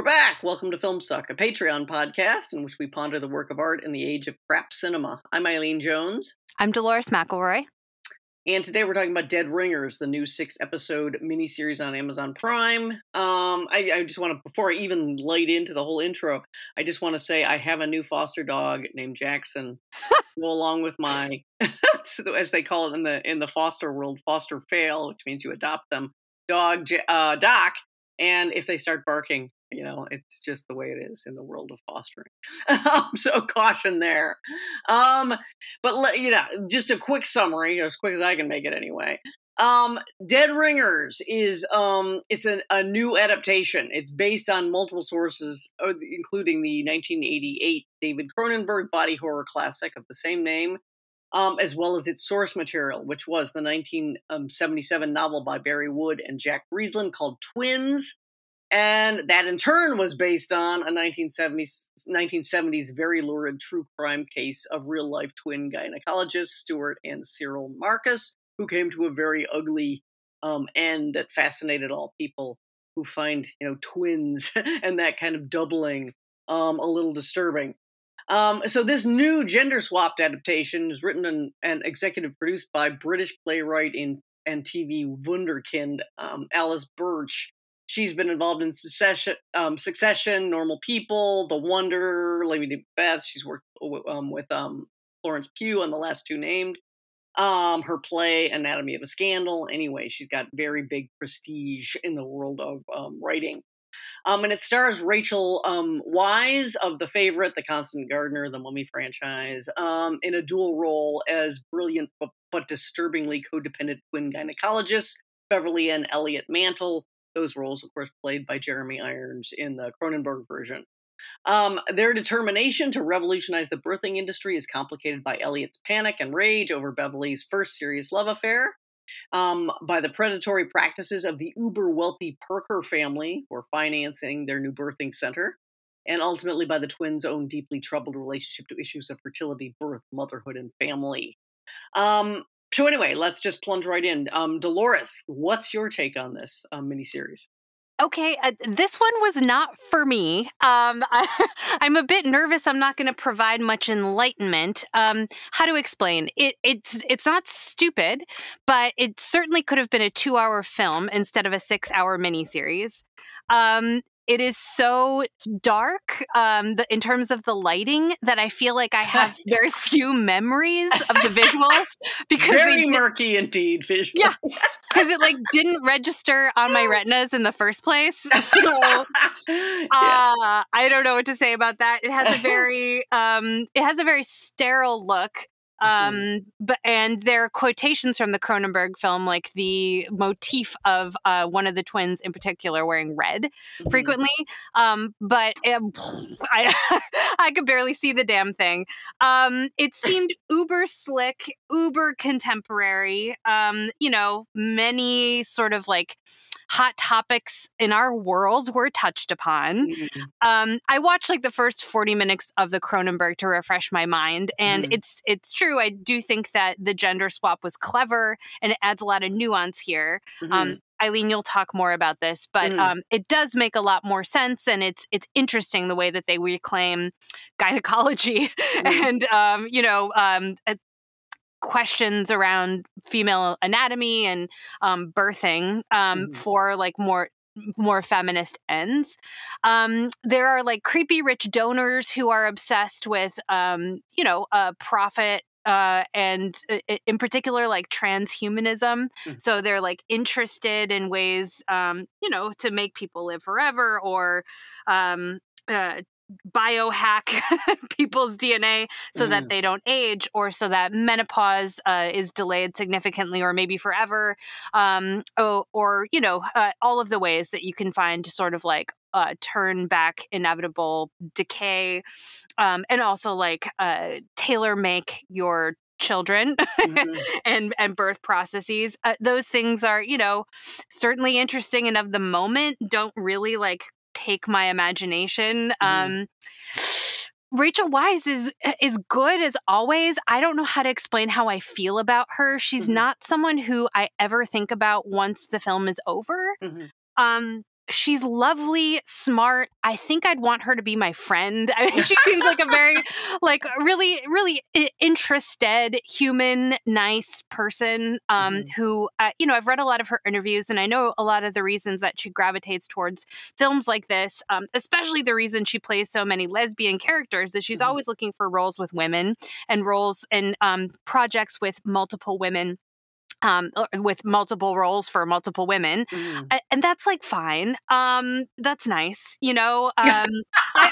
We're back. Welcome to Filmsuck, a Patreon podcast in which we ponder the work of art in the age of crap cinema. I'm Eileen Jones. I'm Dolores McElroy. And today we're talking about Dead Ringers, the new six episode miniseries on Amazon Prime. Um, I, I just want to, before I even light into the whole intro, I just want to say I have a new foster dog named Jackson, go along with my, as they call it in the in the foster world, foster fail, which means you adopt them. Dog uh, Doc, and if they start barking, you know, it's just the way it is in the world of fostering. so caution there. Um, but you know, just a quick summary, as quick as I can make it anyway. Um, Dead Ringers is um, it's a, a new adaptation. It's based on multiple sources, uh, including the 1988 David Cronenberg body horror classic of the same name, um, as well as its source material, which was the 1977 novel by Bari Wood and Jack Breslin called Twins. And that in turn was based on a 1970s, 1970s very lurid true crime case of real life twin gynecologists, Stuart and Cyril Marcus, who came to a very ugly um, end that fascinated all people who find, you know, twins and that kind of doubling um, a little disturbing. Um, so this new gender swapped adaptation is written and, and executive produced by British playwright in, and TV wunderkind um, Alice Birch. She's been involved in Succession, um, Succession, Normal People, The Wonder, Lady Macbeth. She's worked um, with um, Florence Pugh on the last two named. Um, her play Anatomy of a Scandal. Anyway, she's got very big prestige in the world of um, writing. Um, and it stars Rachel Weisz of The Favorite, The Constant Gardener, the Mummy franchise, in a dual role as brilliant but, but disturbingly codependent twin gynecologists, Beverly and Elliot Mantle. Those roles, of course, played by Jeremy Irons in the Cronenberg version. Um, their determination to revolutionize the birthing industry is complicated by Elliot's panic and rage over Beverly's first serious love affair, um, by the predatory practices of the uber wealthy Parker family who are financing their new birthing center, and ultimately by the twins' own deeply troubled relationship to issues of fertility, birth, motherhood, and family. Um, so, anyway, let's just plunge right in. Um, Dolores, what's your take on this um, miniseries? Okay, uh, this one was not for me. Um, I, am a bit nervous. I'm not going to provide much enlightenment. Um, how to explain it? It's it's not stupid, but it certainly could have been a two-hour film instead of a six-hour miniseries. Um, it is so dark um, the, in terms of the lighting that I feel like I have very few memories of the visuals because very murky indeed visuals. Yeah, because it like didn't register on my retinas in the first place. So uh, yeah. I don't know what to say about that. It has a very um, it has a very sterile look. Um, but and there are quotations from the Cronenberg film, like the motif of uh, one of the twins in particular wearing red mm-hmm. frequently. Um, but um, I I could barely see the damn thing. Um, it seemed uber slick, uber contemporary. Um, you know, many sort of like hot topics in our world were touched upon. Mm-hmm. Um, I watched like the first 40 minutes of the Cronenberg to refresh my mind. And mm-hmm. it's it's true. I do think that the gender swap was clever and it adds a lot of nuance here. Mm-hmm. Um, Eileen, you'll talk more about this, but mm. um, it does make a lot more sense, and it's it's interesting the way that they reclaim gynecology mm. and um, you know um, questions around female anatomy and um, birthing um, mm-hmm. for like more more feminist ends. Um, there are like creepy rich donors who are obsessed with, um, you know, uh, profit uh, and in particular like transhumanism mm-hmm. so they're like interested in ways um, you know to make people live forever or um, uh, biohack people's DNA so mm. that they don't age or so that menopause uh, is delayed significantly or maybe forever. Um, or, or, you know, uh, all of the ways that you can find to sort of like uh, turn back inevitable decay um, and also like uh, tailor make your children mm-hmm. and and birth processes uh, those things are you know certainly interesting and of the moment don't really like take my imagination. Mm. Um, Rachel Weisz is eh, is good as always. I don't know how to explain how I feel about her. She's mm-hmm. not someone who I ever think about once the film is over. Mm-hmm. Um, she's lovely, smart. I think I'd want her to be my friend. I mean, she seems like a very, like, really, really interested, human, nice person um, mm-hmm. who, uh, you know, I've read a lot of her interviews and I know a lot of the reasons that she gravitates towards films like this, um, especially the reason she plays so many lesbian characters is she's mm-hmm. always looking for roles with women and roles and um, projects with multiple women um, with multiple roles for multiple women, mm. and that's like fine. Um, that's nice, you know. Um, I,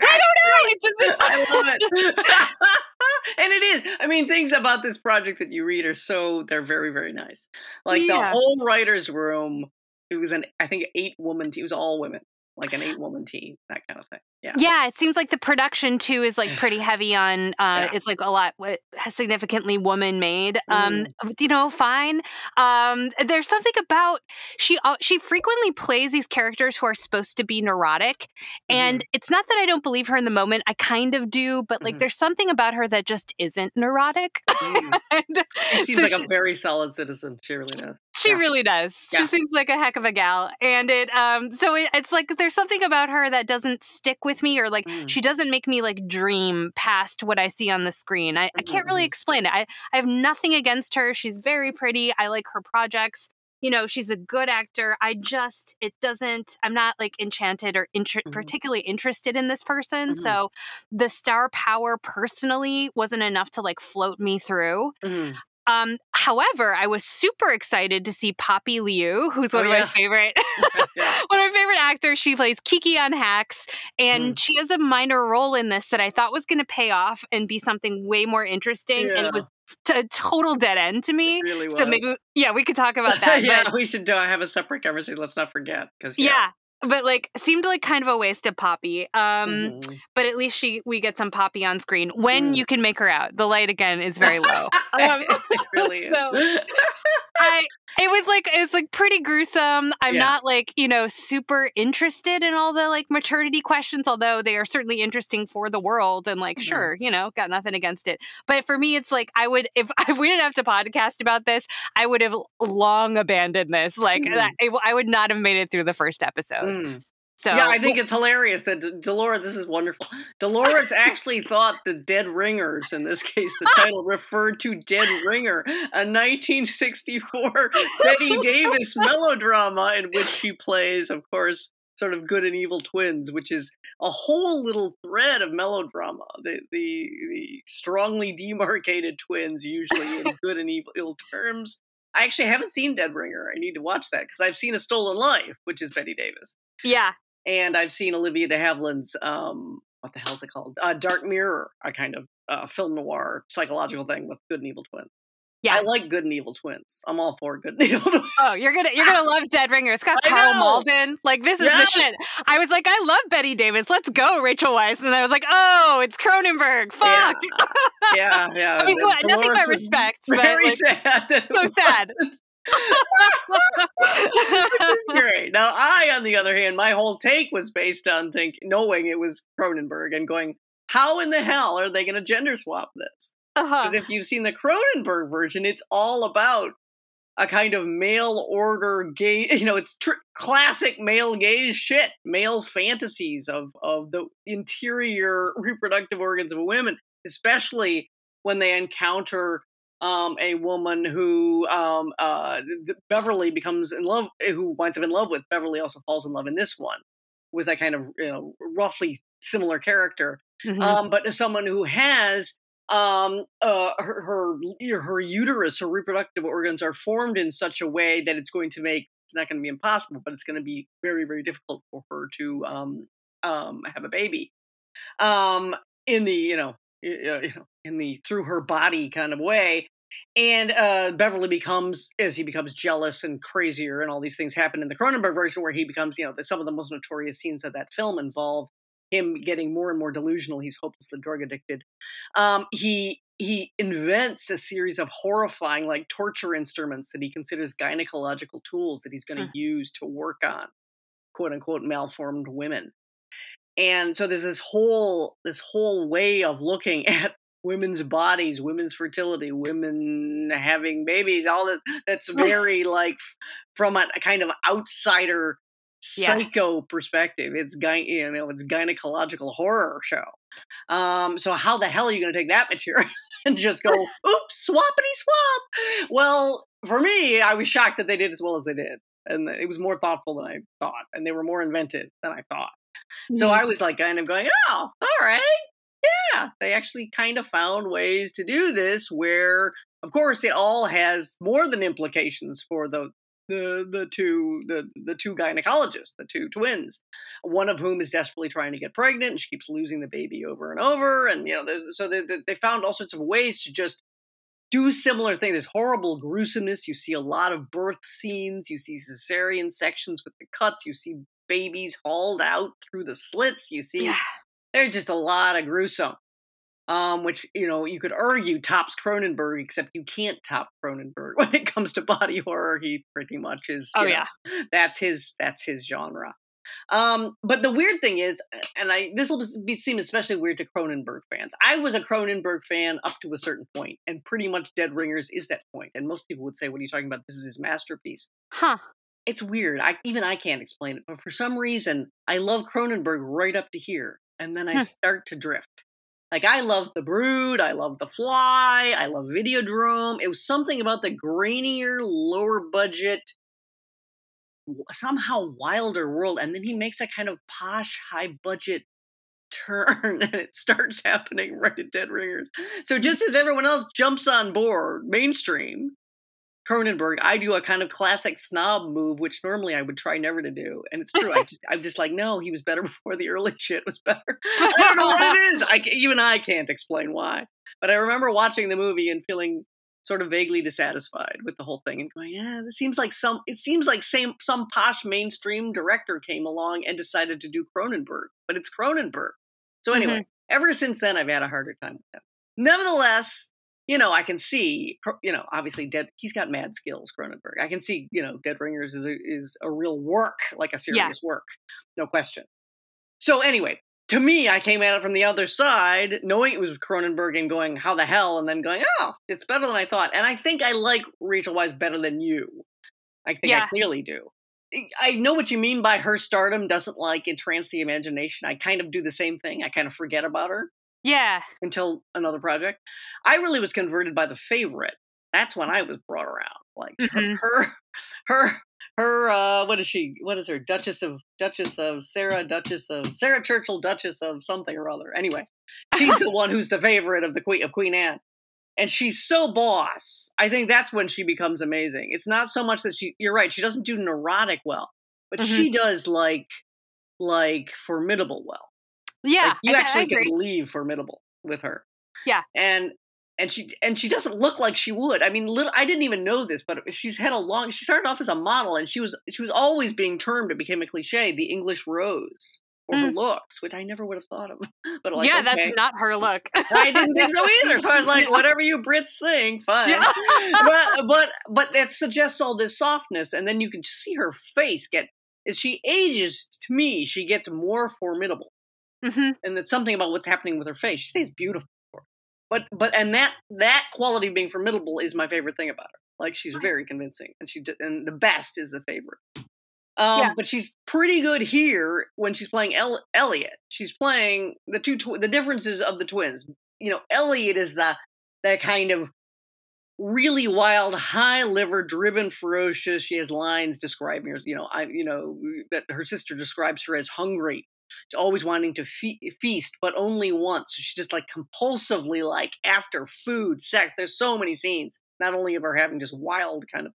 I, don't know. It doesn't. I love it. and it is. I mean, things about this project that you read are so they're very very nice. Like yeah. the whole writers' room. It was an I think eight woman. team. It was all women, like an eight woman team, that kind of thing. Yeah. Yeah, it seems like the production too is like pretty heavy on uh yeah. it's like a lot significantly woman made. Um mm. you know, fine. Um there's something about she uh, she frequently plays these characters who are supposed to be neurotic mm. and mm-hmm. it's not that I don't believe her in the moment. I kind of do, but like mm. there's something about her that just isn't neurotic. Mm. she seems so like she, a very solid citizen. She really does. She yeah. really does. She seems like a heck of a gal and it um so it, it's like there's something about her that doesn't stick with with me or like mm. she doesn't make me like dream past what I see on the screen. I, I can't really mm-hmm. explain it. I, I have nothing against her. She's very pretty. I like her projects you know she's a good actor i just it doesn't i'm not like enchanted or inter- mm-hmm. particularly interested in this person mm-hmm. so the star power personally wasn't enough to like float me through mm-hmm. Um, however, I was super excited to see Poppy Liu, who's one oh, of yeah. my favorite one of my favorite actors. She plays Kiki on Hacks, and mm. she has a minor role in this that I thought was going to pay off and be something way more interesting, yeah. and it was a total dead end to me. Really so maybe, yeah, we could talk about that. yeah, but, we should do, have a separate conversation. Let's not forget because yeah. yeah but like seemed like kind of a waste of Poppy. Um, mm-hmm. but at least she we get some Poppy on screen when mm. you can make her out. The light again is very low. Um, really so I it was like it's like pretty gruesome. I'm yeah. not like, you know, super interested in all the like maternity questions, although they are certainly interesting for the world and like, mm-hmm. sure, you know, got nothing against it. But for me, it's like I would if, if we didn't have to podcast about this, I would have long abandoned this. Like mm. I, I would not have made it through the first episode. Mm. So yeah, I think it's hilarious that Dolores. This is wonderful. Dolores actually thought the Dead Ringers, in this case, the title referred to Dead Ringer, a 1964 Bette Davis melodrama in which she plays, of course, sort of good and evil twins, which is a whole little thread of melodrama. The the, the strongly demarcated twins, usually in good and evil ill terms. I actually haven't seen Dead Ringer. I need to watch that because I've seen A Stolen Life, which is Bette Davis. Yeah, and I've seen Olivia de Havilland's um, what the hell's it called? Uh, Dark Mirror, a kind of uh, film noir psychological thing with good and evil twins. Yeah, I like good and evil twins. I'm all for good and evil twins. Oh, you're gonna you're gonna love Dead Ringer. It's got Karl Malden. Like this is yes. the shit. I was like, I love Bette Davis. Let's go, Rachel Weisz. And I was like, oh, it's Cronenberg. Fuck. Yeah, yeah. yeah. I mean, nothing but respect. Very but, like, sad. So sad. Which is great. Now, I, on the other hand, my whole take was based on think knowing it was Cronenberg and going, how in the hell are they going to gender swap this? Because uh-huh. if you've seen the Cronenberg version, it's all about a kind of male order gay. You know, it's tr- classic male gaze shit, male fantasies of of the interior reproductive organs of women, especially when they encounter um, a woman who um, uh, Beverly becomes in love, eh, who winds up in love with. Beverly also falls in love in this one with a kind of you know roughly similar character, mm-hmm. um, but someone who has um, uh, her, her her uterus, her reproductive organs are formed in such a way that it's going to make it's not going to be impossible, but it's going to be very very difficult for her to um, um, have a baby. Um, in the you know you know, in the through her body kind of way. And uh, Beverly becomes, as he becomes jealous and crazier, and all these things happen in the Cronenberg version, where he becomes, you know, some of the most notorious scenes of that film involve him getting more and more delusional. He's hopelessly drug addicted. Um, he he invents a series of horrifying, like torture instruments that he considers gynecological tools that he's going to mm. use to work on quote unquote malformed women and so there's this whole this whole way of looking at women's bodies, women's fertility, women having babies, all that that's very like from a, a kind of outsider psycho yeah. perspective. It's gy- you know, it's gynecological horror show. Um, so how the hell are you going to take that material and just go, oops, swappity swap? Well, for me, I was shocked that they did as well as they did, and it was more thoughtful than I thought, and they were more inventive than I thought. Mm-hmm. So I was like, kind of going, oh, all right, yeah, they actually kind of found ways to do this where of course it all has more than implications for the the the two the the two gynecologists, the two twins, one of whom is desperately trying to get pregnant, and she keeps losing the baby over and over, and you know, there's so they they found all sorts of ways to just do similar things. There's horrible gruesomeness. You see a lot of birth scenes. You see cesarean sections with the cuts. You see babies hauled out through the slits. You see yeah. there's just a lot of gruesome um, which you know you could argue tops Cronenberg, except you can't top Cronenberg when it comes to body horror. He pretty much is. Oh know, yeah, that's his that's his genre. Um, but the weird thing is, and I this will be seem especially weird to Cronenberg fans. I was a Cronenberg fan up to a certain point, and pretty much Dead Ringers is that point. And most people would say, "What are you talking about? This is his masterpiece." Huh? It's weird. I even I can't explain it, but for some reason, I love Cronenberg right up to here, and then I hmm. start to drift. Like I love The Brood, I love The Fly, I love Videodrome. It was something about the grainier, lower budget, somehow wilder world, and then he makes a kind of posh, high budget turn, and it starts happening right at Dead Ringers. So just as everyone else jumps on board mainstream, Cronenberg, I do a kind of classic snob move, which normally I would try never to do. And it's true. I just, I'm just like, no, he was better before the early shit was better. I don't know what it is. I, even I can't explain why. But I remember watching the movie and feeling sort of vaguely dissatisfied with the whole thing and going, yeah, this seems like some, it seems like same, some posh mainstream director came along and decided to do Cronenberg, but it's Cronenberg. So anyway, mm-hmm. ever since then, I've had a harder time with him. Nevertheless, you know, I can see, you know, obviously, Dead. He's got mad skills, Cronenberg. I can see, you know, Dead Ringers is a, is a real work, like a serious yeah. work, no question. So anyway, to me, I came at it from the other side, knowing it was Cronenberg and going, "How the hell?" and then going, "Oh, it's better than I thought." And I think I like Rachel Weisz better than you. I think yeah. I clearly do. I know what you mean by her stardom doesn't like entrance the imagination. I kind of do the same thing. I kind of forget about her. Yeah. Until another project. I really was converted by the favorite. That's when I was brought around. Like mm-hmm. her, her, her, uh, what is she? What is her? Duchess of, Duchess of Sarah, Duchess of, Sarah Churchill, Duchess of something or other. Anyway, she's the one who's the favorite of the Queen, of Queen Anne. And she's so boss. I think that's when she becomes amazing. It's not so much that she, you're right, she doesn't do neurotic well, but mm-hmm. she does like, like formidable well. Yeah, like, you I, actually I can believe formidable with her. Yeah, and and she and she doesn't look like she would. I mean, little I didn't even know this, but she's had a long. She started off as a model, and she was she was always being termed. It became a cliche, the English rose. Or mm. her looks, which I never would have thought of. But like, yeah, okay. that's not her look. I didn't think so either. So I was like, whatever you Brits think, fine. Yeah. but but but that suggests all this softness, and then you can see her face get as she ages. To me, she gets more formidable. Mm-hmm. And it's something about what's happening with her face. She stays beautiful. But but and that that quality being formidable is my favorite thing about her. Like she's very convincing, and she and the best is the favorite. Um, yeah. But she's pretty good here when she's playing El- Elliot. She's playing the two tw- the differences of the twins. You know, Elliot is the that kind of really wild, high liver, driven, ferocious. She has lines describing her. You know, I you know that her sister describes her as hungry She's always wanting to fe- feast, but only once. She's just like compulsively like after food, sex. There's so many scenes, not only of her having just wild kind of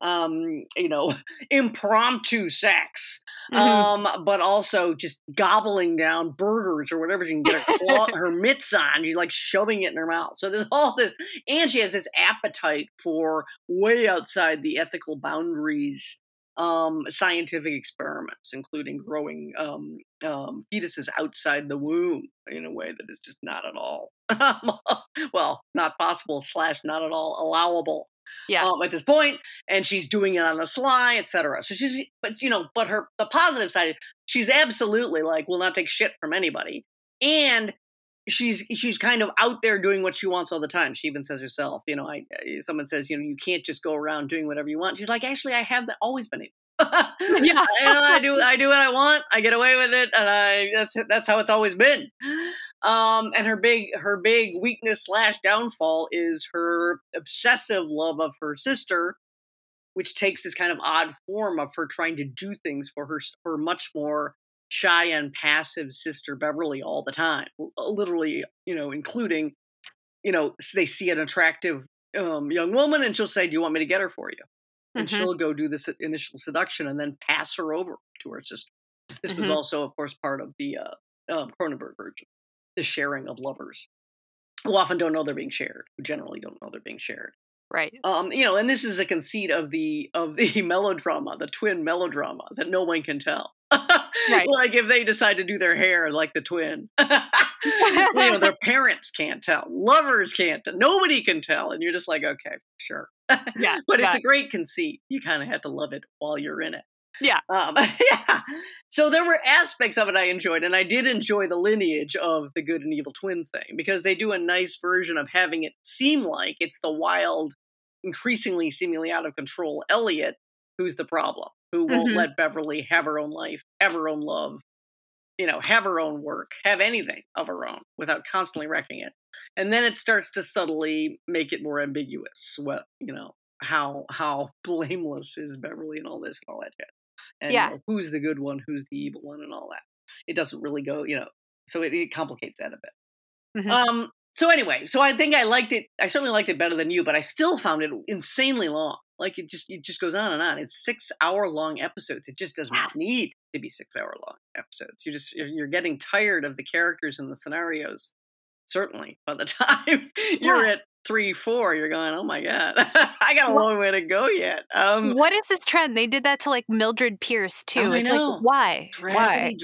um, you know, impromptu sex, mm-hmm. um, but also just gobbling down burgers or whatever she can get her, claw, her mitts on. She's like shoving it in her mouth. So there's all this, and she has this appetite for way outside the ethical boundaries um, scientific experiments, including growing um, um, fetuses outside the womb in a way that is just not at all, well, not possible slash not at all allowable. Yeah. Um, at this point, and she's doing it on the sly, etc. So she's, but you know, but her the positive side, she's absolutely like will not take shit from anybody, and she's she's kind of out there doing what she wants all the time. She even says herself, you know, I someone says, you know, you can't just go around doing whatever you want. She's like, actually, I have always been able. yeah, you know, I do. I do what I want. I get away with it, and I that's that's how it's always been. Um, and her big her big weakness slash downfall is her obsessive love of her sister, which takes this kind of odd form of her trying to do things for her her much more shy and passive sister Beverly all the time, literally, you know, including, you know, they see an attractive um, young woman and she'll say, "Do you want me to get her for you?" And mm-hmm. she'll go do this initial seduction and then pass her over to her sister. This mm-hmm. was also, of course, part of the uh, um, Cronenberg version, the sharing of lovers who often don't know they're being shared, who generally don't know they're being shared. Right. Um, you know, and this is a conceit of the of the melodrama, the twin melodrama that no one can tell. Right. like if they decide to do their hair like the twin. you know, their parents can't tell. Lovers can't tell. Nobody can tell. And you're just like, okay, sure. Yeah. but it's a great conceit. You kind of have to love it while you're in it. Yeah. Um, yeah. So there were aspects of it I enjoyed, and I did enjoy the lineage of the good and evil twin thing because they do a nice version of having it seem like it's the wild, increasingly seemingly out of control Elliot who's the problem, who won't mm-hmm. let Beverly have her own life, have her own love, you know, have her own work, have anything of her own without constantly wrecking it. And then it starts to subtly make it more ambiguous. What you know, how how blameless is Beverly and all this and all that shit. And yeah. You know, who's the good one, who's the evil one, and all that. It doesn't really go, you know. So it, it complicates that a bit. Mm-hmm. Um. So anyway, so I think I liked it. I certainly liked it better than you, but I still found it insanely long. Like it just it just goes on and on. It's six hour long episodes. It just doesn't need to be six hour long episodes. You're just you're getting tired of the characters and the scenarios. Certainly, by the time you're yeah. at three, four, you're going, oh my God, I got a long way to go yet. Um, what is this trend? They did that to like Mildred Pierce too. Oh, it's like, why? Why?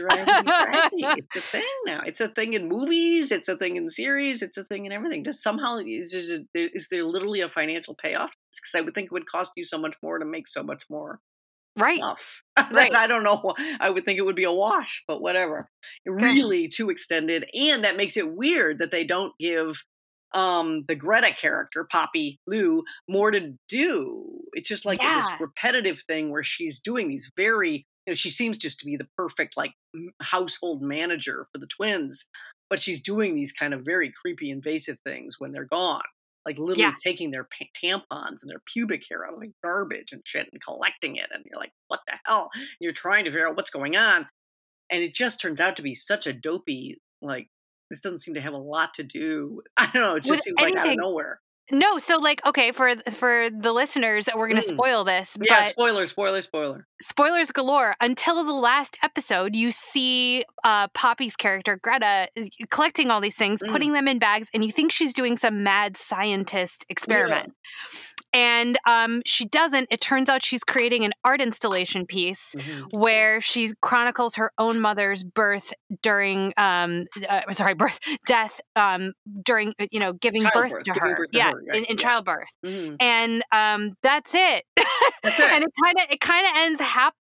It's a thing now. It's a thing in movies. It's a thing in series. It's a thing in everything. Just somehow, is, just, is there literally a financial payoff? Because I would think it would cost you so much more to make so much more right. stuff. right. I don't know. I would think it would be a wash, but whatever. Really too extended. And that makes it weird that they don't give um the Greta character, Poppy Liu, more to do. It's just like yeah. this repetitive thing where she's doing these very you know, she seems just to be the perfect like household manager for the twins, but she's doing these kind of very creepy, invasive things when they're gone. Like literally yeah. taking their tampons and their pubic hair out of like garbage and shit and collecting it. And you're like, what the hell? And you're trying to figure out what's going on. And it just turns out to be such a dopey, like this doesn't seem to have a lot to do. I don't know. It just With seems anything, like out of nowhere. No, so like okay for for the listeners, we're going to mm. spoil this. Yeah, spoiler, spoiler, spoiler. Spoilers galore. Until the last episode, you see uh, Poppy's character Greta collecting all these things, mm. putting them in bags, and you think she's doing some mad scientist experiment. Yeah and um, she doesn't. It turns out she's creating an art installation piece mm-hmm. where she chronicles her own mother's birth during, um, uh, sorry, birth, death um, during, uh, you know, giving birth to giving her. Birth to yeah, her, in, in yeah. childbirth, mm-hmm. and um, that's it. That's it. and it kind of it kind of ends happily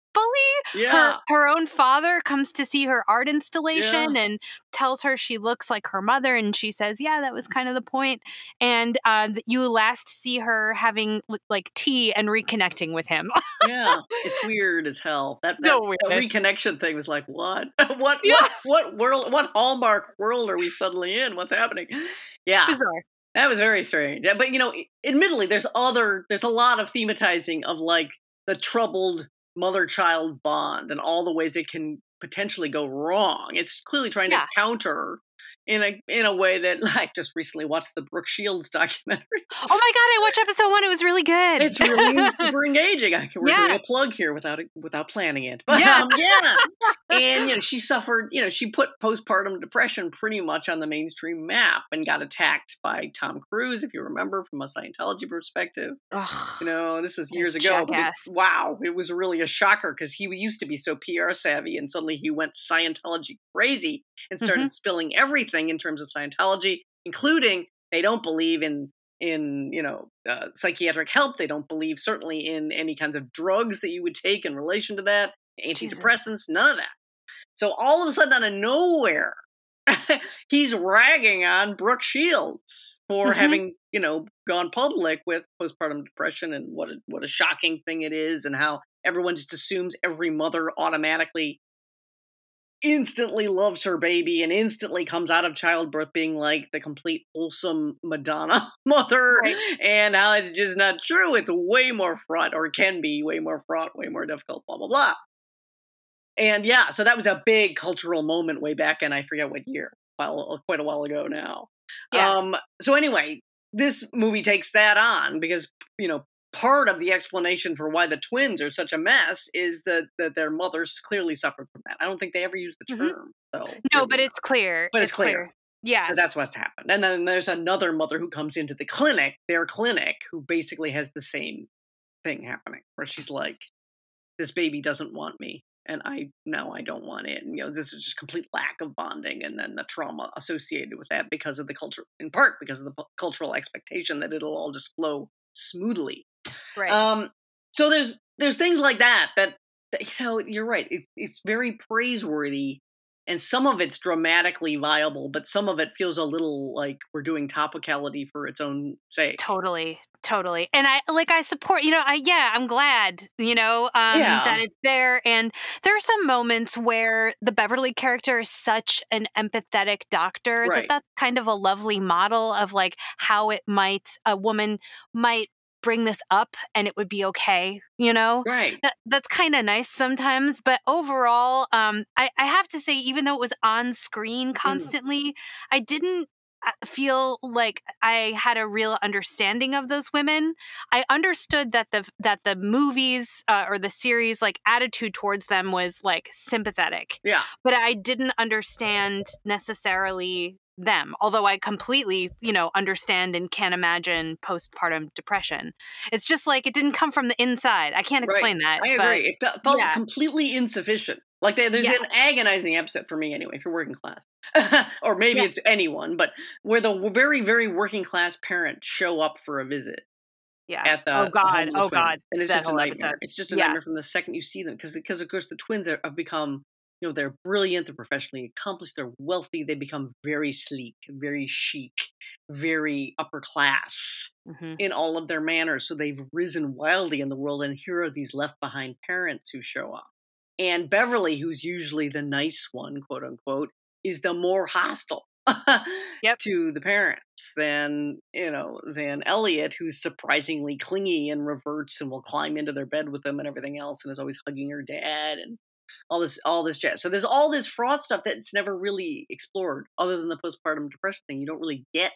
yeah. her her own father comes to see her art installation yeah. and tells her she looks like her mother and she says yeah that was kind of the point and uh, you last see her having like tea and reconnecting with him yeah it's weird as hell that, that, no, that reconnection thing was like what what yeah. what what world what hallmark world are we suddenly in what's happening yeah Bizarre. That was very strange. But you know, admittedly, there's other there's a lot of thematizing of like the troubled mother child bond and all the ways it can potentially go wrong. It's clearly trying yeah. to counter in a in a way that like just recently watched the Brooke Shields documentary. Oh my god, I watched episode one. It was really good. It's really super engaging. I can yeah. doing a plug here without without planning it. But yeah. Um, yeah. and you know, she suffered, you know, she put postpartum depression pretty much on the mainstream map and got attacked by Tom Cruise, if you remember from a Scientology perspective. You know, this is years ago. It, wow, it was really a shocker because he used to be so PR savvy and suddenly he went Scientology crazy and started mm-hmm. spilling everything in terms of Scientology, including they don't believe in in you know uh, psychiatric help. They don't believe certainly in any kinds of drugs that you would take in relation to that, antidepressants, Jesus. none of that. So all of a sudden, out of nowhere, he's ragging on Brooke Shields for Mhm. having, you know, gone public with postpartum depression and what a, what a shocking thing it is, and how everyone just assumes every mother automatically instantly loves her baby and instantly comes out of childbirth being like the complete wholesome Madonna mother, Right. and how it's just not true. It's way more fraught, or can be way more fraught, way more difficult, blah blah blah. And yeah, so that was a big cultural moment way back in I forget what year, well, quite a while ago now. Yeah. Um, so anyway, this movie takes that on because you know part of the explanation for why the twins are such a mess is that that their mothers clearly suffered from that. I don't think they ever used the Mhm. term. So no, but it's clear. But it's clear. Yeah. but that's what's happened. And then there's another mother who comes into the clinic, their clinic, who basically has the same thing happening, where she's like, "This baby doesn't want me." And I now I don't want it. And you know, this is just complete lack of bonding, and then the trauma associated with that because of the culture, in part because of the pu- cultural expectation that it'll all just flow smoothly. Right. Um, so there's there's things like that that, that you know you're right. It, it's very praiseworthy, and some of it's dramatically viable, but some of it feels a little like we're doing topicality for its own sake. totally totally and i like i support you know i yeah i'm glad you know um Yeah. that it's there and there are some moments where the beverly character is such an empathetic doctor Right. that that's kind of a lovely model of like how it might a woman might bring this up and it would be okay you know Right. that, that's kind of nice sometimes but overall um I, I have to say even though it was on screen Mm. constantly i didn't uh, feel like i had a real understanding of those women i understood that the that the movies uh, or the series like attitude towards them was like sympathetic Yeah. but i didn't understand necessarily them although i completely you know understand and can't imagine postpartum depression it's just like it didn't come from the inside i can't Right. explain that I but- agree. it fe- felt yeah. completely insufficient. Like there- there's Yeah. an agonizing episode for me anyway, if you're working class, or maybe Yeah. it's anyone, but where the very very working class parents show up for a visit yeah at the oh god the oh god and it's just a nightmare. episode. It's just a Yeah. nightmare from the second you see them because because of course the twins are, have become you know they're brilliant, they're professionally accomplished, they're wealthy, they become very sleek, very chic, very upper class Mhm. in all of their manners. So they've risen wildly in the world, and here are these left behind parents who show up. And Beverly, who's usually the nice one, quote unquote, is the more hostile Yep. to the parents than you know than Elliot, who's surprisingly clingy and reverts and will climb into their bed with them and everything else, and is always hugging her dad and all this all this jazz. So there's all this fraud stuff that's never really explored, other than the postpartum depression thing. You don't really get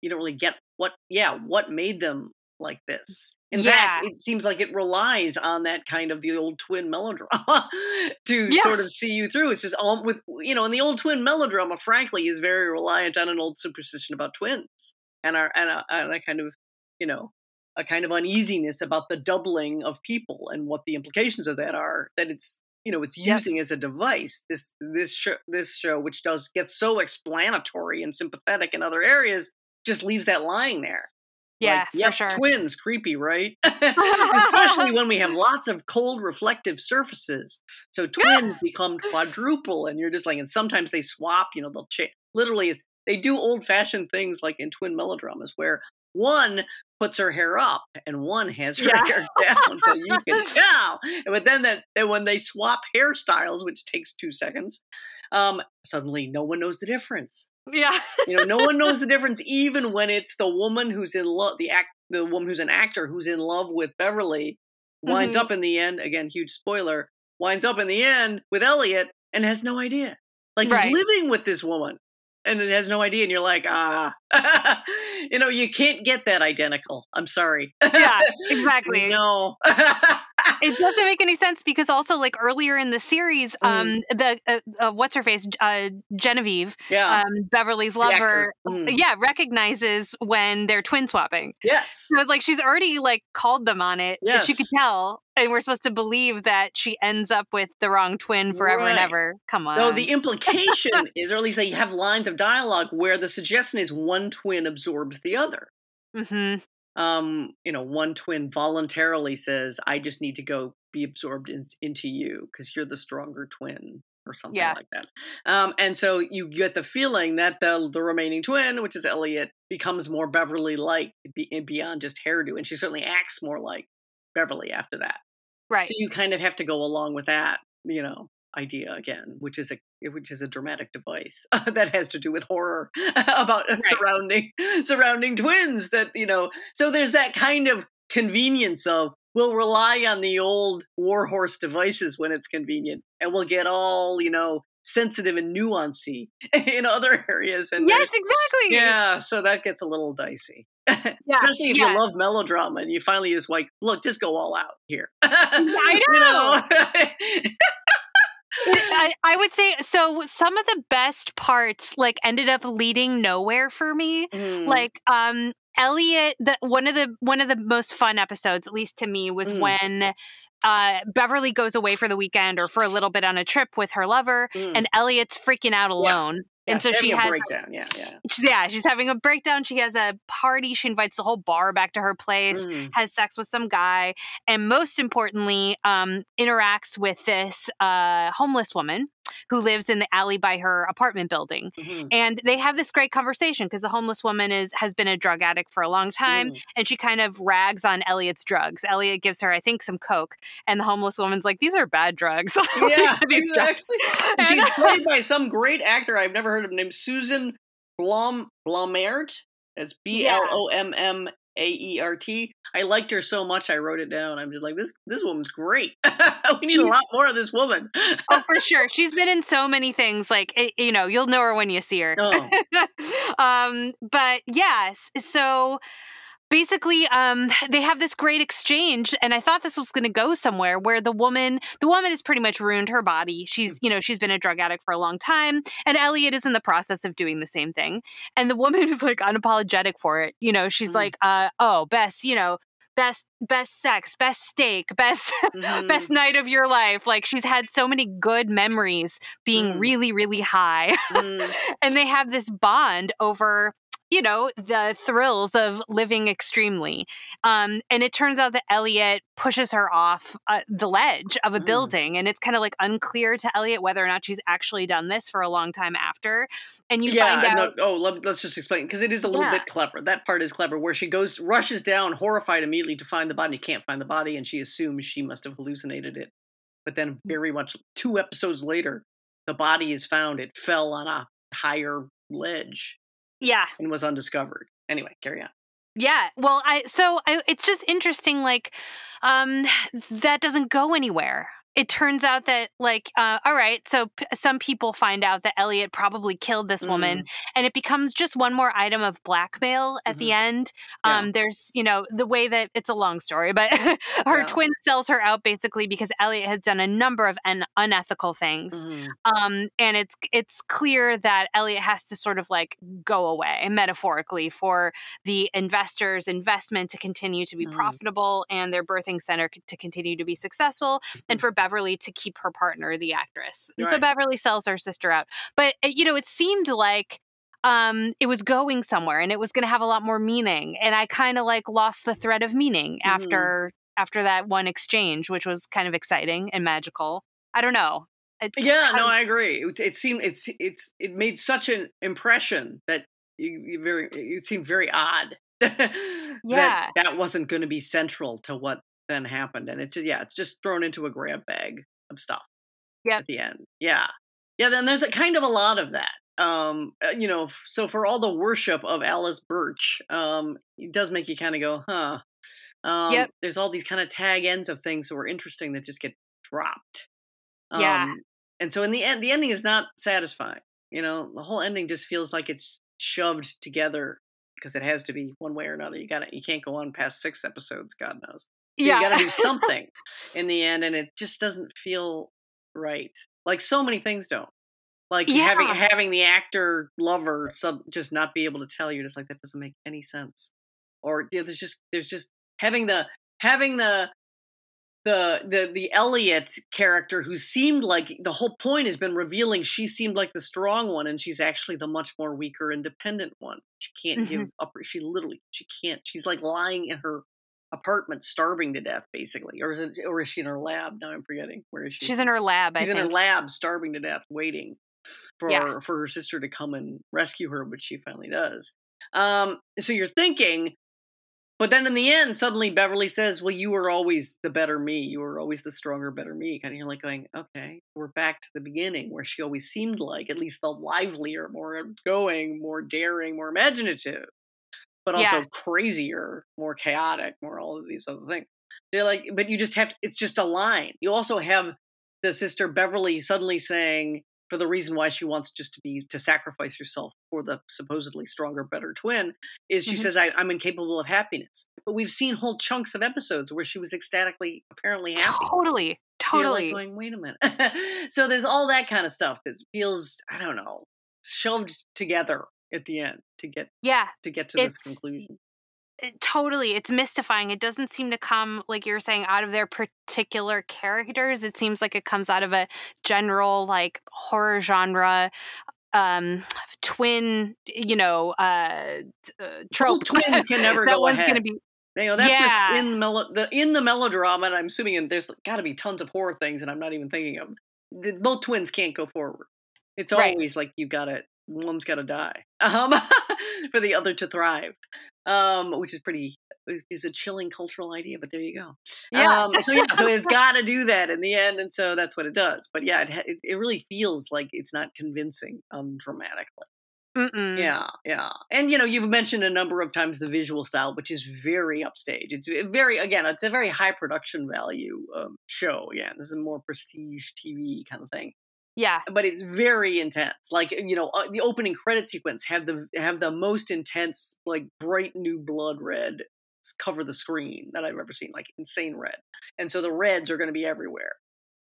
you don't really get what yeah what made them like this in fact it seems like it relies on that kind of the old twin melodrama to Yeah. sort of see you through it's just all with you know and the old twin melodrama frankly is very reliant on an old superstition about twins and our and a, and a kind of you know a kind of uneasiness about the doubling of people and what the implications of that are that it's you know it's using as a device this this show this show which does get so explanatory and sympathetic in other areas just leaves that lying there. Yeah like, yep, sure. twins creepy right? Especially when we have lots of cold reflective surfaces. So twins become quadruple and you're just like and sometimes they swap you know they'll change literally it's they do old fashioned things like in twin melodramas where one puts her hair up and one has her Yeah. hair down so you can tell but then that then when they swap hairstyles which takes two seconds um suddenly no one knows the difference yeah you know no one knows the difference even when it's the woman who's in love the act the woman who's an actor who's in love with beverly winds Mhm. up in the end again huge spoiler winds up in the end with elliot and has no idea like Right. he's living with this woman and it has no idea and you're like ah. You know you can't get that identical. I'm sorry. Yeah exactly. No it doesn't make any sense because also like earlier in the series Mm. um the uh, uh, what's her face uh genevieve yeah um beverly's lover Mm. yeah recognizes when they're twin swapping yes so it's like she's already like called them on it Yes. she could tell and we're supposed to believe that she ends up with the wrong twin forever and ever come on No, the implication is, or at least they have lines of dialogue where the suggestion is one twin absorbs the other. hmm Um, you know, one twin voluntarily says, "I just need to go be absorbed in, into you because you're the stronger twin." or something yeah. like that. Um, and so you get the feeling that the the remaining twin, which is Elliot, becomes more Beverly like beyond just hairdo, and she certainly acts more like Beverly after that. Right. So you kind of have to go along with that, you know, idea again, which is a which is a dramatic device that has to do with horror about uh, right. surrounding surrounding twins. That you know, so there's that kind of convenience of we'll rely on the old warhorse devices when it's convenient, and we'll get all you know sensitive and nuancy in other areas. And yes, exactly. Yeah, so that gets a little dicey. Yeah, Especially if yeah. you love melodrama and you finally just like, look, just go all out here. I know. you know? I, I, would say so some of the best parts like ended up leading nowhere for me mm. like um elliot the one of the one of the most fun episodes at least to me was mm. when uh, Beverly goes away for the weekend or for a little bit on a trip with her lover, mm. and Elliot's freaking out alone. Yeah, and so she has a breakdown. Yeah, yeah. She's, yeah, she's having a breakdown. She has a party. She invites the whole bar back to her place, mm. has sex with some guy, and most importantly, um, interacts with this uh, homeless woman who lives in the alley by her apartment building. Mm-hmm. And they have this great conversation because the homeless woman is has been a drug addict for a long time mm. and she kind of rags on Elliot's drugs. Elliot gives her I think some coke and the homeless woman's like these are bad drugs. yeah, exactly. and she's played by some great actor I've never heard of named Susan Blom Blommaert. It's B L O M M a E R T. I liked her so much I wrote it down. I'm just like this this woman's great. we need a lot more of this woman. oh, for sure. She's been in so many things like eh, you know, you'll know her when you see her. Oh. um but yes, so basically um, they have this great exchange and i thought this was going to go somewhere where the woman the woman has pretty much ruined her body she's you know she's been a drug addict for a long time and elliot is in the process of doing the same thing and the woman is like unapologetic for it you know she's mm. like uh, oh best you know best best sex best steak best mm-hmm. best night of your life like she's had so many good memories being mm. really really high mm. and they have this bond over you know, the thrills of living extremely. Um, and it turns out that Elliot pushes her off uh, the ledge of a mm. building. And it's kind of like unclear to Elliot whether or not she's actually done this for a long time after. And you yeah, find out. No, oh, let, us just explain because it is a little yeah. bit clever. That part is clever where she goes, rushes down, horrified immediately to find the body. Can't find the body. And she assumes she must have hallucinated it. But then, mm. very much two episodes later, the body is found. It fell on a higher ledge yeah. And was undiscovered. Anyway, carry on. Yeah. Well, I so I, it's just interesting like um that doesn't go anywhere it turns out that like uh, all right so p- some people find out that elliot probably killed this woman mm. and it becomes just one more item of blackmail at mm-hmm. the end um, yeah. there's you know the way that it's a long story but her yeah. twin sells her out basically because elliot has done a number of un- unethical things mm. um, and it's it's clear that elliot has to sort of like go away metaphorically for the investors investment to continue to be mm. profitable and their birthing center to continue to be successful and for Beverly to keep her partner, the actress. And right. so Beverly sells her sister out. But, eh, you know, it seemed like um, it was going somewhere and it was going to have a lot more meaning. And I kind of like lost the thread of meaning mm-hmm. after after that one exchange, which was kind of exciting and magical. I don't know. It, yeah, I, no, I agree. It, it, seemed it's it's it made such an impression that you, you very it seemed very odd. yeah, that that wasn't going to be central to what then happened and it's just yeah it's just thrown into a grab bag of stuff yeah at the end yeah. Yeah then there's a kind of a lot of that um uh, you know so for all the worship of alice birch um it does make you kind of go huh um yep. there's all these kind of tag ends of things that were interesting that just get dropped um, yeah and so in the end the ending is not satisfying you know? The whole ending just feels like it's shoved together because it has to be one way or another you gotta you can't go on past six episodes god knows yeah. You got to do something in the end, and it just doesn't feel right. Like so many things don't. Like yeah. having having the actor lover sub just not be able to tell you just like that doesn't make any sense. Or you know, there's just there's just having the having the the the the Elliot character who seemed like the whole point has been revealing she seemed like the strong one and she's actually the much more weaker independent one. She can't mm-hmm. give up she literally she can't she's like lying in her apartment starving to death, basically, or is it, or is she in her lab? Now I'm forgetting. Where is she? She's in her lab. She's I in think. her lab, starving to death, waiting for Yeah. for her sister to come and rescue her, which she finally does. Um, so you're thinking, but then in the end, suddenly Beverly says, "Well, you were always the better me. You were always the stronger, better me." Kind of you're like going, "Okay, we're back to the beginning where she always seemed like at least the livelier, more going more daring, more imaginative, but also Yeah. crazier, more chaotic, more all of these other things." They're like, but you just have to, it's just a line. You also have the sister Beverly suddenly saying, for the reason why she wants just to be to sacrifice herself for the supposedly stronger, better twin, is she Mhm. says, I, "I'm incapable of happiness." But we've seen whole chunks of episodes where she was ecstatically, apparently happy. Totally. So you're like Totally. going, wait a minute. so there's all that kind of stuff that feels, I don't know, shoved together at the end to get yeah. to get to this conclusion. it- totally it's mystifying it doesn't seem to come like you're saying out of their particular characters it seems like it comes out of a general like horror genre um twin you know uh, uh Well, trope twins can never that go one's ahead. gonna be You know, that's just Yeah. in melo- the in the melodrama, and I'm assuming in- there's got to be tons of horror things, and I'm not even thinking of. The, both twins can't go forward. It's Right. always like you've got to one's got to die um, for the other to thrive, um, which is pretty is a chilling cultural idea. But there you go. yeah Um, so yeah, so it's got to do that in the end, and so that's what it does. But yeah, it it, really feels like it's not convincing um, dramatically. Mm-mm. Yeah, yeah. And you know, you've mentioned a number of times the visual style, which is very upstage. It's very again, it's a very high production value um, show. Yeah, this is a more prestige TV kind of thing, yeah but it's very intense. Like you know, uh, the opening credit sequence have the have the most intense, like bright new blood red cover the screen that I've ever seen, like insane red. And so the reds are going to be everywhere.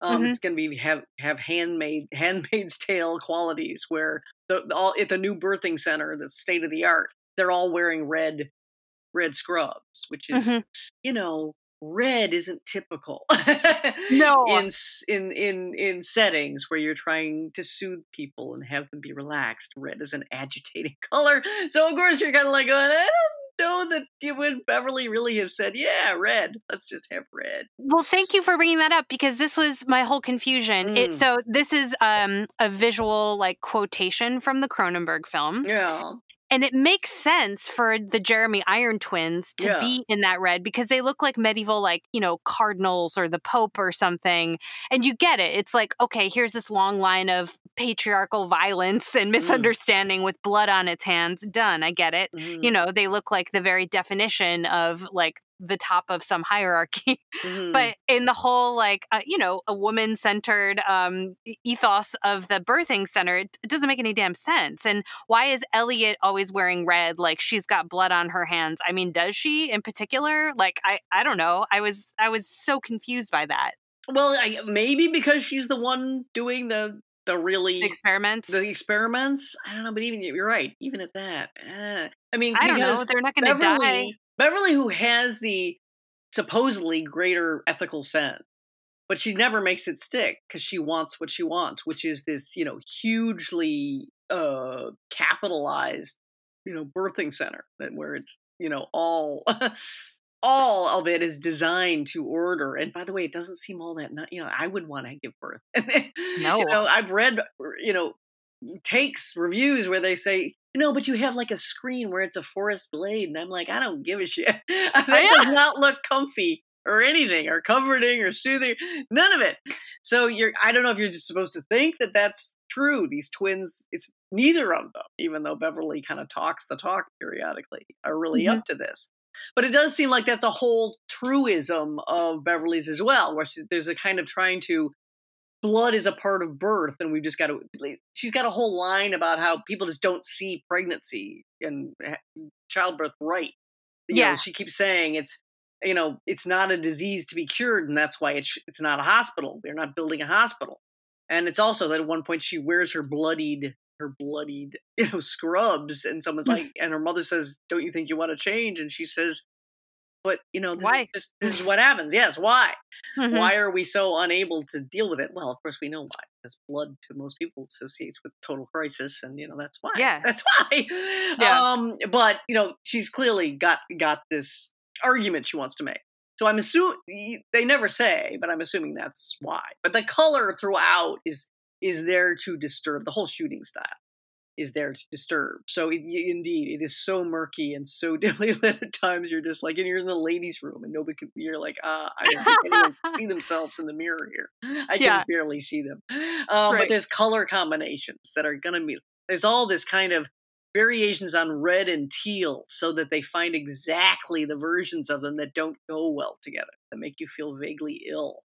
Um, Mhm. It's going to be have have handmade Handmaid's Tale qualities where the, the all at the new birthing center, the state of the art, they're all wearing red red scrubs, which is Mhm. you know red isn't typical. No. in in in in settings where you're trying to soothe people and have them be relaxed. Red is an agitating color, so of course you're kind of like going, I don't know that you would Beverly really have said, yeah, red. Let's just have red. Well, thank you for bringing that up because this was my whole confusion. It Mm. so this is um a visual like quotation from the Cronenberg film. Yeah, And it makes sense for the Jeremy Iron twins to Yeah. be in that red because they look like medieval, like, you know, cardinals or the Pope or something. And you get it. It's like, okay, here's this long line of patriarchal violence and misunderstanding with blood on its hands. Done. I get it. Mhm, You know, they look like the very definition of like the top of some hierarchy mhm. but in the whole like uh, you know a woman centered um ethos of the birthing center it, it doesn't make any damn sense and why is elliot always wearing red like she's got blood on her hands i mean does she in particular like i i don't know i was i was so confused by that well, I, maybe because she's the one doing the the really the experiments the experiments. I don't know, but even you're right. Even at that, eh. I mean, i don't know because they're not going to die Beverly, who has the supposedly greater ethical sense, but she never makes it stick because she wants what she wants, which is this, you know, hugely uh, capitalized, you know, birthing center that where it's, you know, all. All of it is designed to order, and by the way, it doesn't seem all that. You know, I wouldn't want to give birth. No. you know, I've read, you know, takes reviews where they say, know, but you have like a screen where it's a forest glade, and I'm like, I don't give a shit. that yeah. does not look comfy or anything, or comforting or soothing. None of it. So you're, I don't know if you're just supposed to think that that's true. These twins, it's neither of them, even though Beverly kind of talks the talk periodically, are really Mhm. up to this. But it does seem like that's a whole truism of Beverly's as well, where she, there's a kind of trying to blood is a part of birth and we've just got to she's got a whole line about how people just don't see pregnancy and childbirth right you know Yeah. she keeps saying it's you know it's not a disease to be cured and that's why it's it's not a hospital they're not building a hospital and it's also that at one point she wears her bloodied her bloodied you know scrubs and someone's Hmm. like and her mother says don't you think you want to change and she says but you know this Why? is just this is what happens yes why Mhm. why are we so unable to deal with it? Well, of course we know why. Because blood to most people associates with total crisis, and you know that's why. Yeah. that's why. Yeah. Um, but you know she's clearly got got this argument she wants to make. So I'm assuming they never say, but I'm assuming that's why. But the color throughout is is there to disturb the whole shooting style is there to disturb. So it, indeed, it is so murky and so dimly lit at times. You're just like, and you're in the ladies' room, and nobody can. You're like, ah, I don't think anyone see themselves in the mirror here. I can yeah. barely see them. Um, right. But there's color combinations that are gonna be. There's all this kind of variations on red and teal, so that they find exactly the versions of them that don't go well together, that make you feel vaguely ill.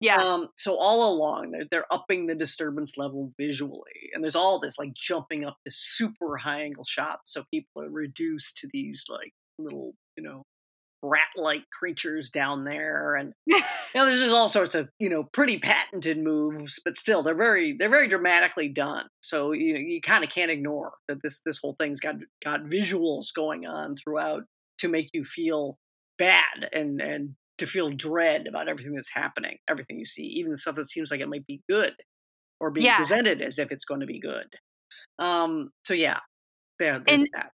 Yeah. Um, so all along, they're, they're upping the disturbance level visually, and there's all this like jumping up to super high angle shots, so people are reduced to these like little, you know, rat-like creatures down there, and you know, there's just all sorts of you know pretty patented moves, but still they're very they're very dramatically done. So you know, you kind of can't ignore that this this whole thing's got got visuals going on throughout to make you feel bad and and to feel dread about everything that's happening, everything you see, even the stuff that seems like it might be good or being yeah. presented as if it's going to be good. Um, so yeah, there, there's and, that.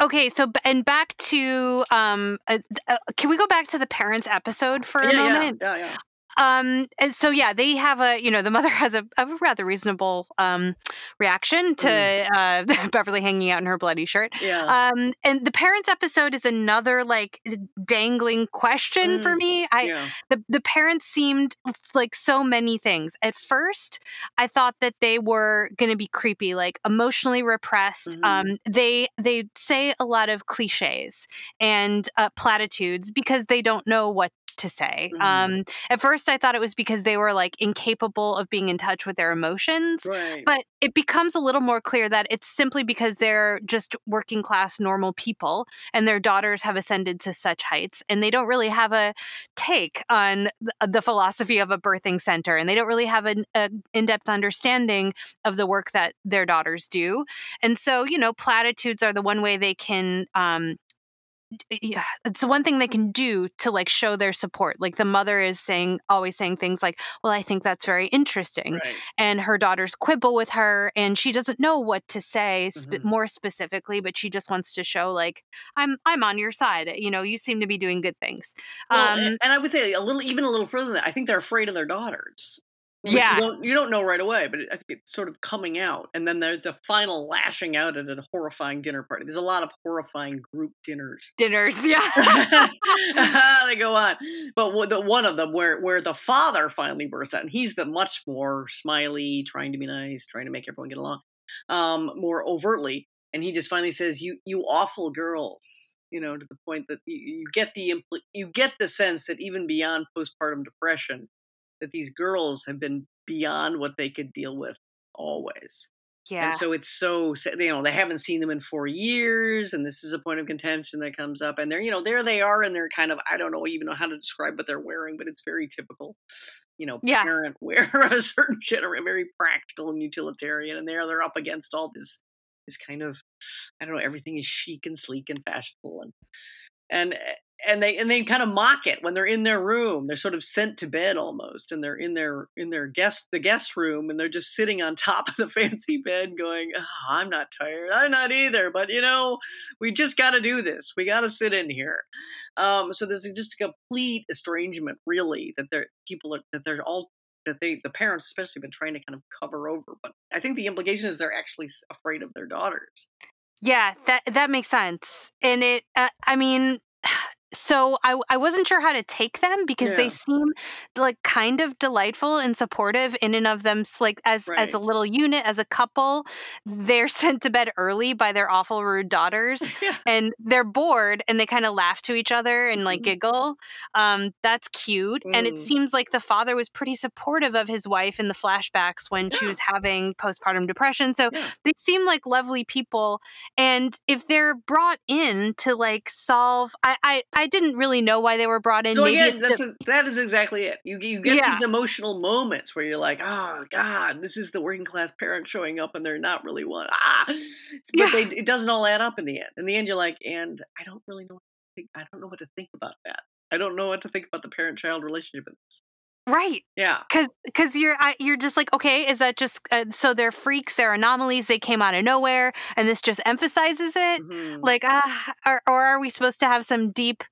Okay, so and back to um, uh, uh, can we go back to the parents episode for a yeah, moment? Yeah, yeah, yeah. Um, so yeah, they have a, you know, the mother has a, a rather reasonable um, reaction to mm. uh, Beverly hanging out in her bloody shirt. Yeah. Um, and the parents episode is another like dangling question mm. for me. I yeah. the the parents seemed like so many things. At first, I thought that they were going to be creepy, like emotionally repressed. Mm-hmm. Um, they they say a lot of cliches and uh, platitudes because they don't know what to say. Mm-hmm. Um, at first, I thought it was because they were like incapable of being in touch with their emotions. Right. But it becomes a little more clear that it's simply because they're just working class, normal people, and their daughters have ascended to such heights, and they don't really have a take on the philosophy of a birthing center, and they don't really have an in depth understanding of the work that their daughters do. And so, you know, platitudes are the one way they can um, yeah, it's the one thing they can do to like show their support. Like the mother is saying, always saying things like, "Well, I think that's very interesting," right. and her daughters quibble with her, and she doesn't know what to say sp- mm-hmm. more specifically, but she just wants to show like, "I'm I'm on your side." You know, you seem to be doing good things. Well, um, and, and I would say a little, even a little further than that. I think they're afraid of their daughters yeah, you don't, you don't know right away, but I think it's sort of coming out, and then there's a final lashing out at a horrifying dinner party. There's a lot of horrifying group dinners. Dinners, yeah. they go on, but the one of them where where the father finally bursts out, and he's the much more smiley, trying to be nice, trying to make everyone get along, um, more overtly, and he just finally says, "You you awful girls." You know, to the point that you, you get the impl- you get the sense that even beyond postpartum depression, that these girls have been beyond what they could deal with always. Yeah. And so it's so you know they haven't seen them in four years, and this is a point of contention that comes up. And they're you know there they are, and they're kind of I don't know even know how to describe what they're wearing, but it's very typical, you know, yeah. parent wear of a certain generation, very practical and utilitarian. And there they're up against all this this kind of I don't know everything is chic and sleek and fashionable and and eh, and they and they kind of mock it when they're in their room they're sort of sent to bed almost and they're in their in their guest the guest room and they're just sitting on top of the fancy bed going oh, i'm not tired i'm not either but you know we just got to do this we got to sit in here um, so there's just a complete estrangement really that they're people are that they're all that they the parents especially have been trying to kind of cover over but i think the implication is they're actually afraid of their daughters yeah, that that makes sense. And it uh, I mean so I I wasn't sure how to take them because Yeah. they seem like kind of delightful and supportive in and of them like as as a little unit as a couple they're sent to bed early by their awful rude daughters Yeah. and they're bored and they kind of laugh to each other and like Mhm. giggle um that's cute and it Mm. seems like the father was pretty supportive of his wife in the flashbacks when she was having postpartum depression so Yeah. they seem like lovely people and if they're brought in to like solve i i, I didn't really know why they were brought in So maybe again, that's the, a, that is exactly it. You you get Yeah. these emotional moments where you're like, oh God, this is the working class parent showing up, and they're not really one. Ah, but Yeah. they, it doesn't all add up in the end. In the end, you're like, and I don't really know. What to think, I don't know what to think about that. I don't know what to think about the parent child relationship. in this. Right. Yeah. Cuz cuz you're you're just like, okay, is that just uh, so they're freaks, they're anomalies, they came out of nowhere and this just emphasizes it? Mhm. Like ah or, or are we supposed to have some deep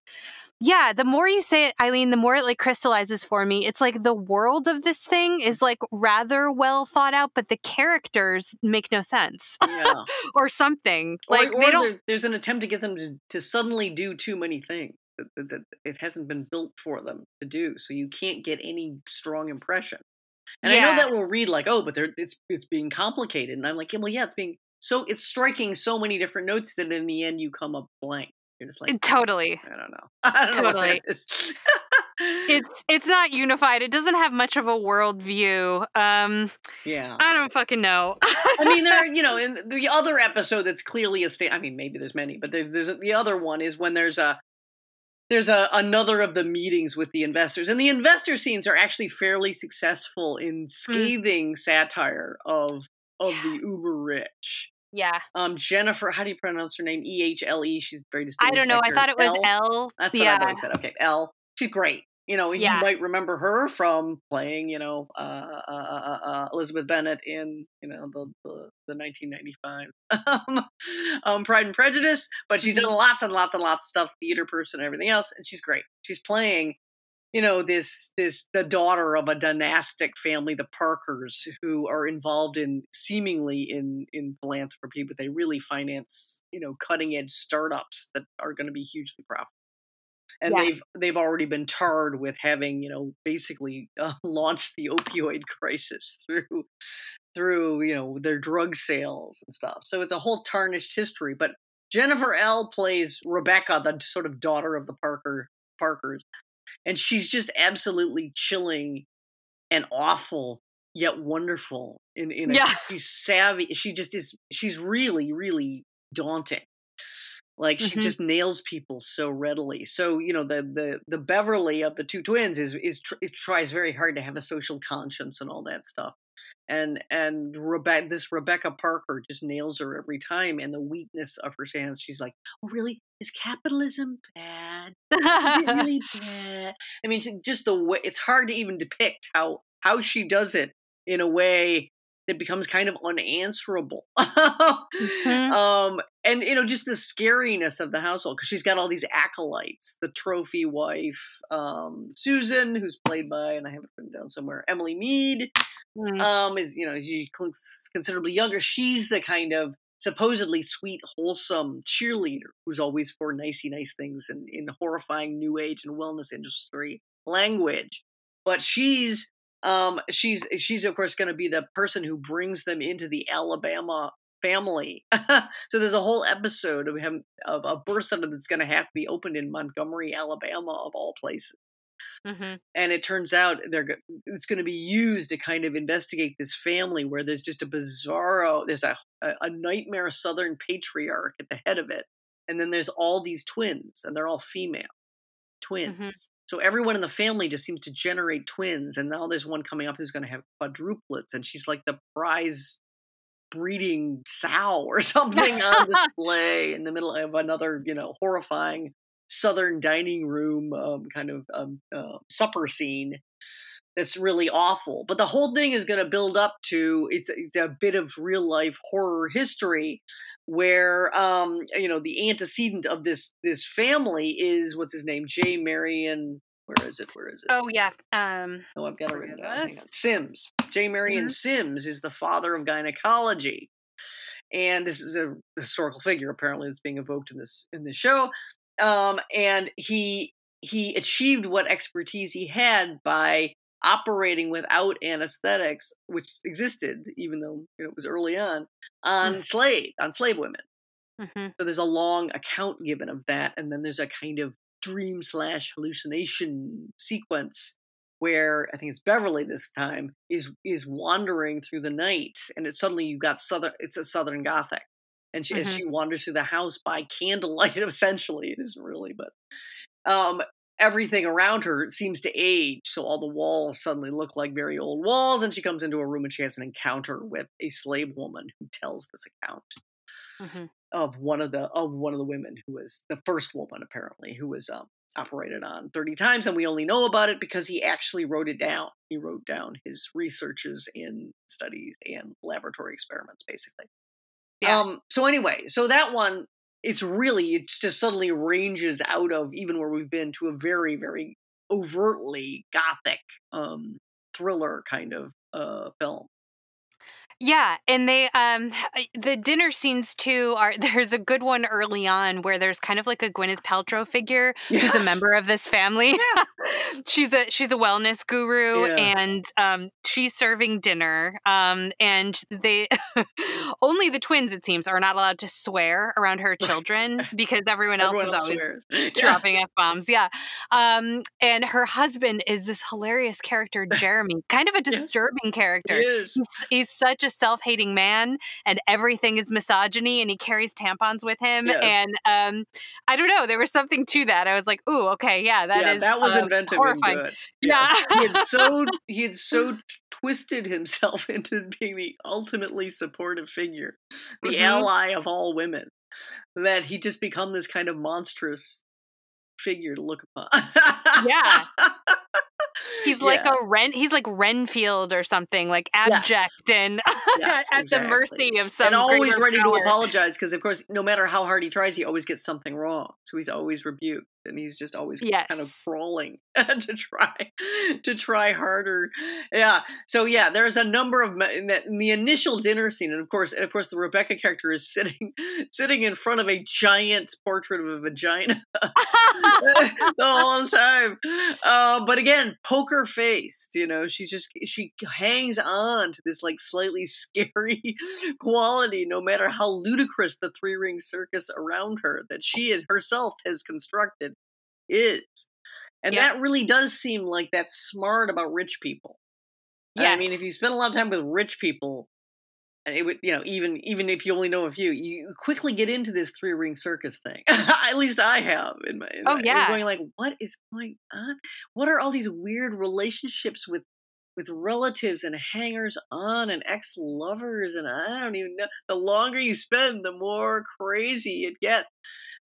Yeah, the more you say it, Eileen, the more it like crystallizes for me. It's like the world of this thing is like rather well thought out, but the characters make no sense Yeah. or something. Or, Like or they don't there, there's an attempt to get them to, to suddenly do too many things that, it hasn't been built for them to do, so you can't get any strong impression. And I know Yeah. that will read like, oh, but they're, it's it's being complicated, and I'm like, yeah, well, yeah, it's being so it's striking so many different notes that in the end you come up blank. You're just like, totally. I don't know, I don't know what Totally. that is. It's it's not unified. It doesn't have much of a worldview. Um yeah. I don't fucking know. I mean, there, are, you know, in the other episode that's clearly a state. I mean, maybe there's many, but there, there's a, the other one is when there's a there's a another of the meetings with the investors, and the investor scenes are actually fairly successful in scathing satire of of the uber rich. yeah. Um, Jennifer, how do you pronounce her name? E H L E. She's very very I don't know. I thought it was Elle? L. That's what yeah. I've always said. Okay, L. She's great. You know, Yeah. you might remember her from playing, you know, uh, uh, uh, uh, Elizabeth Bennett in, you know, the the, the 1995 um, um, Pride and Prejudice. But she's done lots and lots and lots of stuff, theater person, and everything else, and she's great. She's playing, you know, this this the daughter of a dynastic family, the Parkers, who are involved in seemingly in in philanthropy, but they really finance, you know, cutting edge startups that are going to be hugely profitable and Yeah. they've they've already been tarred with having you know basically uh, launched the opioid crisis through through you know their drug sales and stuff. So it's a whole tarnished history. But Jennifer Ehle plays Rebecca, the sort of daughter of the Parker Parkers, and she's just absolutely chilling and awful yet wonderful. In in a, Yeah. she's savvy. She just is. She's really really daunting. Like she Mhm. just nails people so readily. So you know the the the Beverly of the two twins is is tr- it tries very hard to have a social conscience and all that stuff. And and Rebecca this Rebecca Parker just nails her every time. And the weakness of her stance, she's like, "Oh really? Is capitalism bad? Is it really bad?" I mean, just the way it's hard to even depict how how she does it in a way that becomes kind of unanswerable. Mhm. Um, and you know, just the scariness of the household because she's got all these acolytes. The trophy wife, um, Susan, who's played by, and I have it written down somewhere, Emily Meade, Mm. um, is you know she's considerably younger. She's the kind of supposedly sweet, wholesome cheerleader who's always for nicey nice things and in horrifying new age and wellness industry language. But she's um she's she's of course going to be the person who brings them into the Alabama family. so there's a whole episode of him of a birth center that's going to have to be opened in Montgomery, Alabama, of all places Mhm. and it turns out they're it's going to be used to kind of investigate this family where there's just a bizarro there's a, a a nightmare southern patriarch at the head of it and then there's all these twins and they're all female twins so everyone in the family just seems to generate twins and now there's one coming up who's going to have quadruplets and she's like the prize breeding sow or something on display in the middle of another you know horrifying southern dining room um, kind of um, uh, supper scene that's really awful. But the whole thing is going to build up to it's it's a bit of real life horror history where um you know the antecedent of this this family is what's his name? J Marion where is it? Where is it? Oh yeah. Um oh I've got it written it down. Hang is? on. Sims. J Marion Sims is the father of gynecology. And this is a historical figure apparently that's being evoked in this in this show. Um and he he achieved what expertise he had by operating without anesthetics which existed even though you know, it was early on on Mm. slave on slave women mhm. so there's a long account given of that, and then there's a kind of dream slash hallucination sequence where I think it's Beverly this time is is wandering through the night, and it's suddenly you got southern. It's a Southern Gothic, and she, as Mhm. she wanders through the house by candlelight, essentially it isn't really, but um, everything around her seems to age, so all the walls suddenly look like very old walls, and she comes into a room and she has an encounter with a slave woman who tells this account Mhm. of one of the of one of the women who was the first woman apparently who was um operated on 30 times, and we only know about it because he actually wrote it down. He wrote down his researches in studies and laboratory experiments, basically. Yeah. Um, so anyway, so that one, it's really, it's just suddenly ranges out of even where we've been to a very, very overtly gothic um, thriller kind of uh, film. Yeah, and they um the dinner scenes too are there's a good one early on where there's kind of like a Gwyneth Paltrow figure who's a member of this family. Yeah. she's a she's a wellness guru Yeah. and um she's serving dinner um and they only the twins it seems are not allowed to swear around her children because everyone else Everyone is else always swears. Yeah. dropping f bombs. Yeah, um, and her husband is this hilarious character, Jeremy, kind of a Yeah. disturbing character. He is. He's, he's such a self-hating man, and everything is misogyny, and he carries tampons with him. Yes. And um, I don't know, there was something to that. I was like, "Ooh, okay, yeah, that is yeah, that was uh, inventive horrifying." and good. Yeah. Yes. he had so he had so twisted himself into being the ultimately supportive figure, the Mhm. ally of all women, that he just become this kind of monstrous figure to look upon. Yeah. He's like a Ren. He's like Renfield or something, like abject Yes. and Yes, at the mercy of some and always ready to apologize because, of course, no matter how hard he tries, he always gets something wrong. So he's always rebuked, and he's just always kind of crawling to try to try harder. Yeah. So yeah, there's a number of in, that, in the initial dinner scene, and of course, and of course, the Rebecca character is sitting sitting in front of a giant portrait of a vagina the whole time. Uh, but again, poker faced, you know, she just she hangs on to this like slightly scary quality, no matter how ludicrous the three ring circus around her that she herself has constructed is. And Yep. that really does seem like that's smart about rich people. I mean, if you spend a lot of time with rich people, it would, you know, even even if you only know a few, you quickly get into this three ring circus thing. At least I have. In my, in Oh, my- yeah. going like, what is going on? What are all these weird relationships with with relatives and hangers on and ex lovers? And I don't even know. The longer you spend, the more crazy it gets.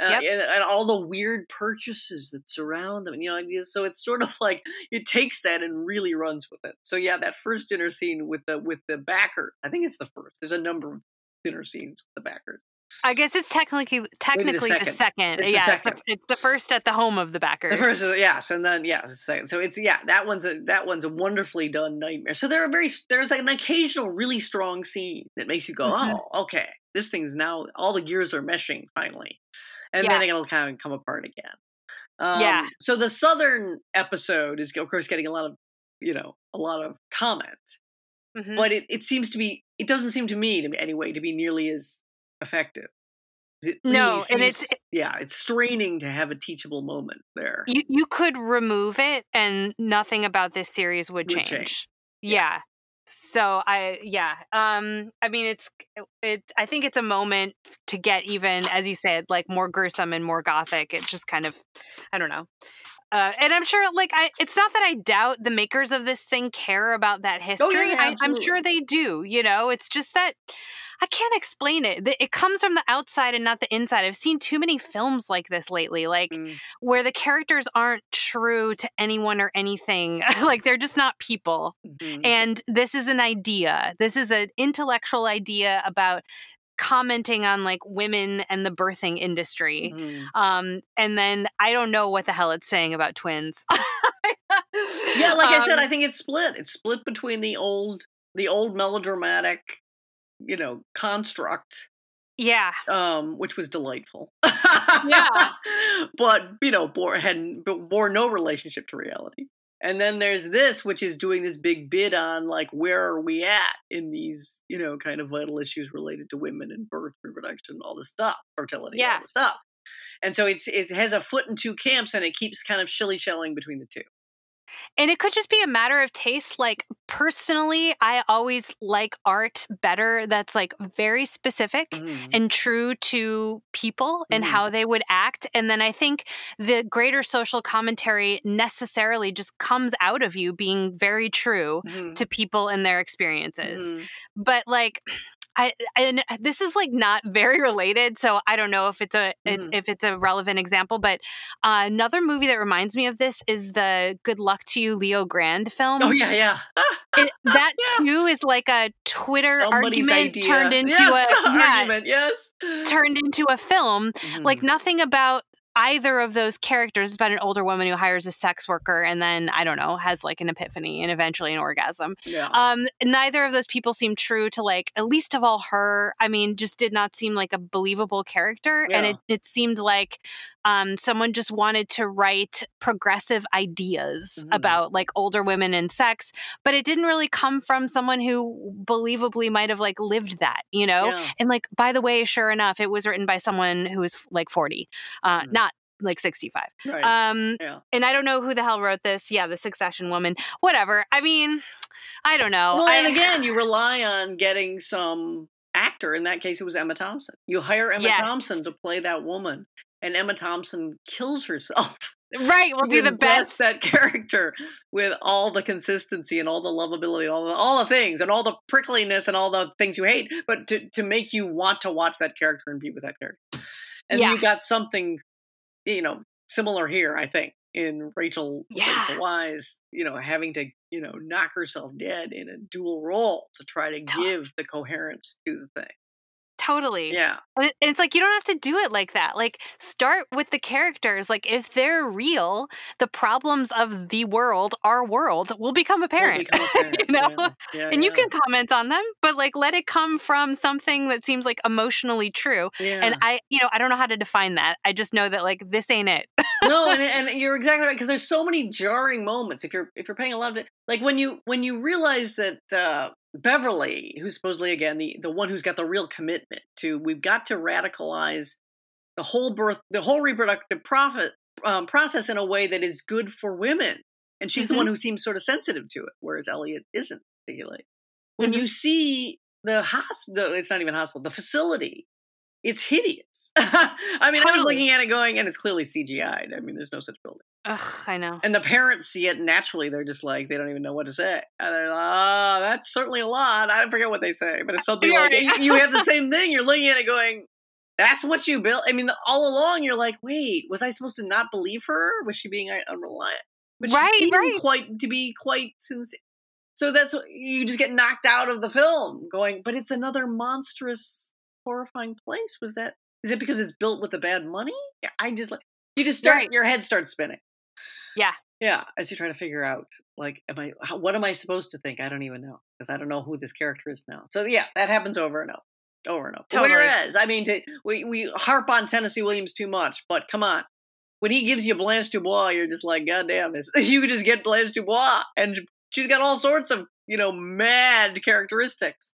Uh, Yep. and, and all the weird purchases that surround them. You know, so it's sort of like it takes that and really runs with it. So yeah, that first dinner scene with the with the backer, I think it's the first. There's a number of dinner scenes with the backers. I guess it's technically technically the second. second. It's the yeah, second. It's, the, first at the home of the backers. The first, yes, and then yeah, the second. So it's yeah, that one's a that one's a wonderfully done nightmare. So there are very there's like an occasional really strong scene that makes you go, Mhm. oh, okay, this thing's now all the gears are meshing finally, and then it'll kind of come apart again. Um, Yeah. So the southern episode is of course getting a lot of you know a lot of comment, Mhm. but it, it seems to be it doesn't seem to me to be anyway to be nearly as effective. It really No, and it's- yeah, it's straining to have a teachable moment there. you you could remove it and nothing about this series would Would change. change. Yeah. So I yeah. Um I mean it's it I think it's a moment to get even as you said like more gruesome and more gothic. It just kind of I don't know. Uh, and I'm sure, like, I, it's not that I doubt the makers of this thing care about that history. Oh, yeah, I, I'm sure they do. You know, it's just that I can't explain it. It comes from the outside and not the inside. I've seen too many films like this lately, like Mm. where the characters aren't true to anyone or anything. like they're just not people. Mhm. And this is an idea. This is an intellectual idea about commenting on like women and the birthing industry. Mhm. Um, and then I don't know what the hell it's saying about twins. Yeah, like I said, Um, I think it's split. It's split between the old, the old melodramatic, you know, construct, yeah, um, which was delightful. Yeah. but you know, bore had bore no relationship to reality. And then there's this, which is doing this big bid on like where are we at in these, you know, kind of vital issues related to women and birth, reproduction, all this stuff, fertility, all Yeah. this stuff. And so it's it has a foot in two camps, and it keeps kind of shilly shelling between the two. And it could just be a matter of taste. Like personally, I always like art better that's like very specific. Mhm. and true to people and Mhm. how they would act. And then I think the greater social commentary necessarily just comes out of you being very true Mhm. to people and their experiences. Mhm. But like, I and this is like not very related, so I don't know if it's a Mhm. if it's a relevant example. But uh, another movie that reminds me of this is the "Good Luck to You" Leo Grande film. Oh yeah, yeah. It, that Yeah. too is like a Twitter Somebody's argument idea. turned into yes, a yeah, argument. Yes. turned into a film. Like Mhm. nothing about either of those characters. It's about an older woman who hires a sex worker and then I don't know has like an epiphany and eventually an orgasm. yeah. Um, neither of those people seem true to like at least of all her. I mean, just did not seem like a believable character, and it it seemed like um, someone just wanted to write progressive ideas Mhm. about like older women and sex, but it didn't really come from someone who believably might have like lived that, you know. yeah. And like, by the way, sure enough, it was written by someone who was like forty, uh, Mhm. not like sixty five. Right. Um, Yeah. and I don't know who the hell wrote this. Yeah, the Succession woman. Whatever. I mean, I don't know. well, and again, you rely on getting some actor. In that case, it was Emma Thompson. You hire Emma Yes. Thompson to play that woman, and Emma Thompson kills herself. right, we'll do the best. that character with all the consistency and all the lovability, all the all the things, and all the prickliness and all the things you hate, but to to make you want to watch that character and be with that character. And Yeah. you got something, you know, similar here, I think, in Rachel, Yeah. Rachel Weisz, you know, having to, you know, knock herself dead in a dual role to try to To- give the coherence to the thing. Totally. Yeah. And it's like you don't have to do it like that. Like start with the characters. Like if they're real, the problems of the world, our world, will become apparent. become apparent, you know? yeah. Yeah, and you can comment on them, but like let it come from something that seems like emotionally true. yeah. And I, you know, I don't know how to define that. I just know that like this ain't it. no, and, and you're exactly right because there's so many jarring moments. If you're if you're paying a lot of it, like when you when you realize that uh, Beverly, who's supposedly again the the one who's got the real commitment to, we've got to radicalize the whole birth, the whole reproductive profit um, process in a way that is good for women, and she's the Mhm. one who seems sort of sensitive to it, whereas Elliot isn't particularly. When Mhm. you see the hospital, it's not even hospital, the facility it's hideous. I mean, I was looking at it going, and it's clearly CGI. I mean, there's no such building. Ugh, I know. And the parents see it naturally. They're just like, they don't even know what to say. And they're like, oh, that's certainly a lot. I forget what they say, but it's something like, right. you, have the same thing. You're looking at it going, that's what you built. I mean, the, all along, you're like, wait, was I supposed to not believe her? Was she being unreliable? But Right, she seemed right. quite to be quite sincere. So that's you just get knocked out of the film, going. But it's another monstrous, horrifying place. Was that? Is it because it's built with the bad money? I just like you just start Right. your head starts spinning. Yeah. Yeah, as you try to figure out, like, am I? How, what am I supposed to think? I don't even know because I don't know who this character is now. So yeah, that happens over and over, over and over. Totally. Whereas, I mean, to, we we harp on Tennessee Williams too much, but come on, when he gives you Blanche Dubois, you're just like, God damn, it's, you could just get Blanche Dubois, and she's got all sorts of you know mad characteristics.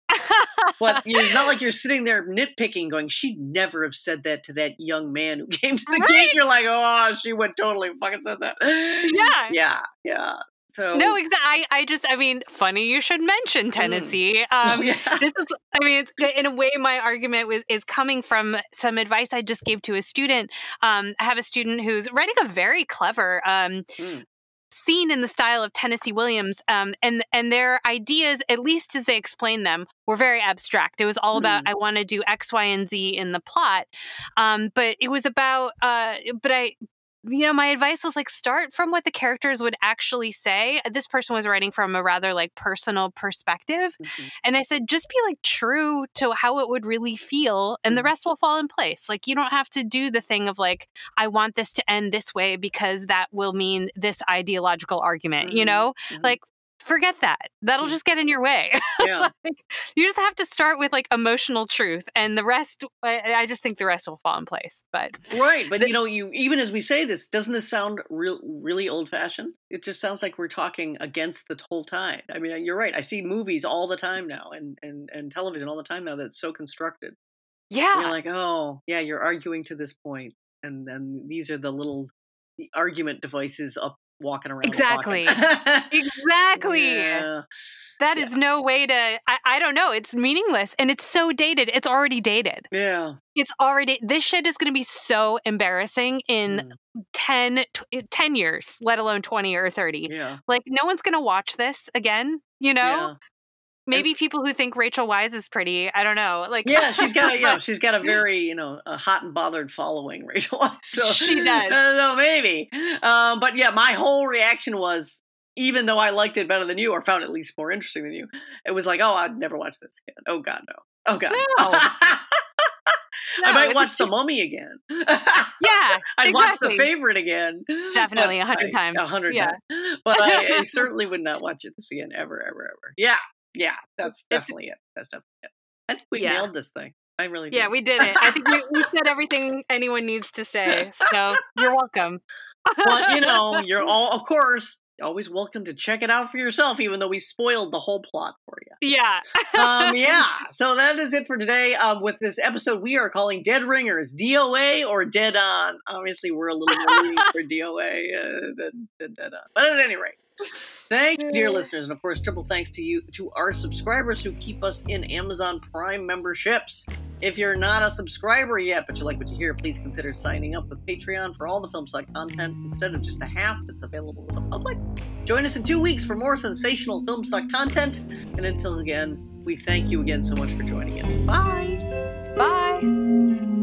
But it's not like you're sitting there nitpicking, going, "She'd never have said that to that young man who came to the Right. gate." You're like, "Oh, she would totally fucking said that." Yeah. yeah, yeah. So no, exactly. I, I just, I mean, funny you should mention Tennessee. Oh, Um, yeah. this is i mean it's, in a way my argument was, is coming from some advice i just gave to a student um, i have a student who's writing a very clever um, Mm. Scene in the style of tennessee williams um, and and their ideas at least as they explained them were very abstract. It was all about i want to do x y and z in the plot um, but it was about uh, but i you know, my advice was like start from what the characters would actually say. This person was writing from a rather like personal perspective. Mhm. And I said, just be like true to how it would really feel, and the Mhm. rest will fall in place. Like, you don't have to do the thing of like, I want this to end this way because that will mean this ideological argument, you Mhm. know? Mhm. Like, forget that. That'll Mhm. just get in your way. yeah, like, you just have to start with like emotional truth, and the rest, I, I just think the rest will fall in place. But right. But The- you know, you even as we say this, doesn't this sound real, really old fashioned? It just sounds like we're talking against the whole tide. I mean, you're right. I see movies all the time now, and and and television all the time now that's so constructed. yeah. You're like, oh, yeah, you're arguing to this point, and then these are the little argument devices up walking around. Exactly. Exactly. Yeah. That is no way to, I, I don't know. It's meaningless and it's so dated. It's already dated. Yeah. It's already, this shit is going to be so embarrassing in Mm, 10, tw- 10 years, let alone 20 or 30. yeah. Like, no one's going to watch this again, you know? Maybe people who think Rachel Weisz is pretty. I don't know. Like yeah, she's got a yeah, she's got a very you know a hot and bothered following, Rachel Weisz. So she does. So maybe, um, but yeah, my whole reaction was. Even though I liked it better than you, or found it at least more interesting than you, it was like, oh, I'd never watch this again. Oh God, no. Oh God. No. I might watch The Mummy again. Yeah, I'd watch The. Favorite again. Definitely, a hundred times. A hundred Yeah. times. But I, I certainly would not watch it this again, ever, ever, ever. Yeah, yeah, that's It's- definitely it. That's definitely it. I think we Yeah. nailed this thing. I really Yeah, we did it. I think we, we said everything anyone needs to say. So you're welcome. but you know, you're all, of course, always welcome to check it out for yourself, even though we spoiled the whole plot for you. Yeah. um, yeah, so that is it for today. Um, with this episode, we are calling Dead Ringers DOA or Dead On. Obviously, we're a little more for DOA uh, than, than Dead On. But at any rate, thank you, dear listeners, and of course, triple thanks to you, to our subscribers who keep us in Amazon Prime memberships. If you're not a subscriber yet, but you like what you hear, please consider signing up with Patreon for all the Filmsuck content instead of just the half that's available to the public. Join us in two weeks for more sensational Filmsuck content. And until again, we thank you again so much for joining us. Bye. Bye.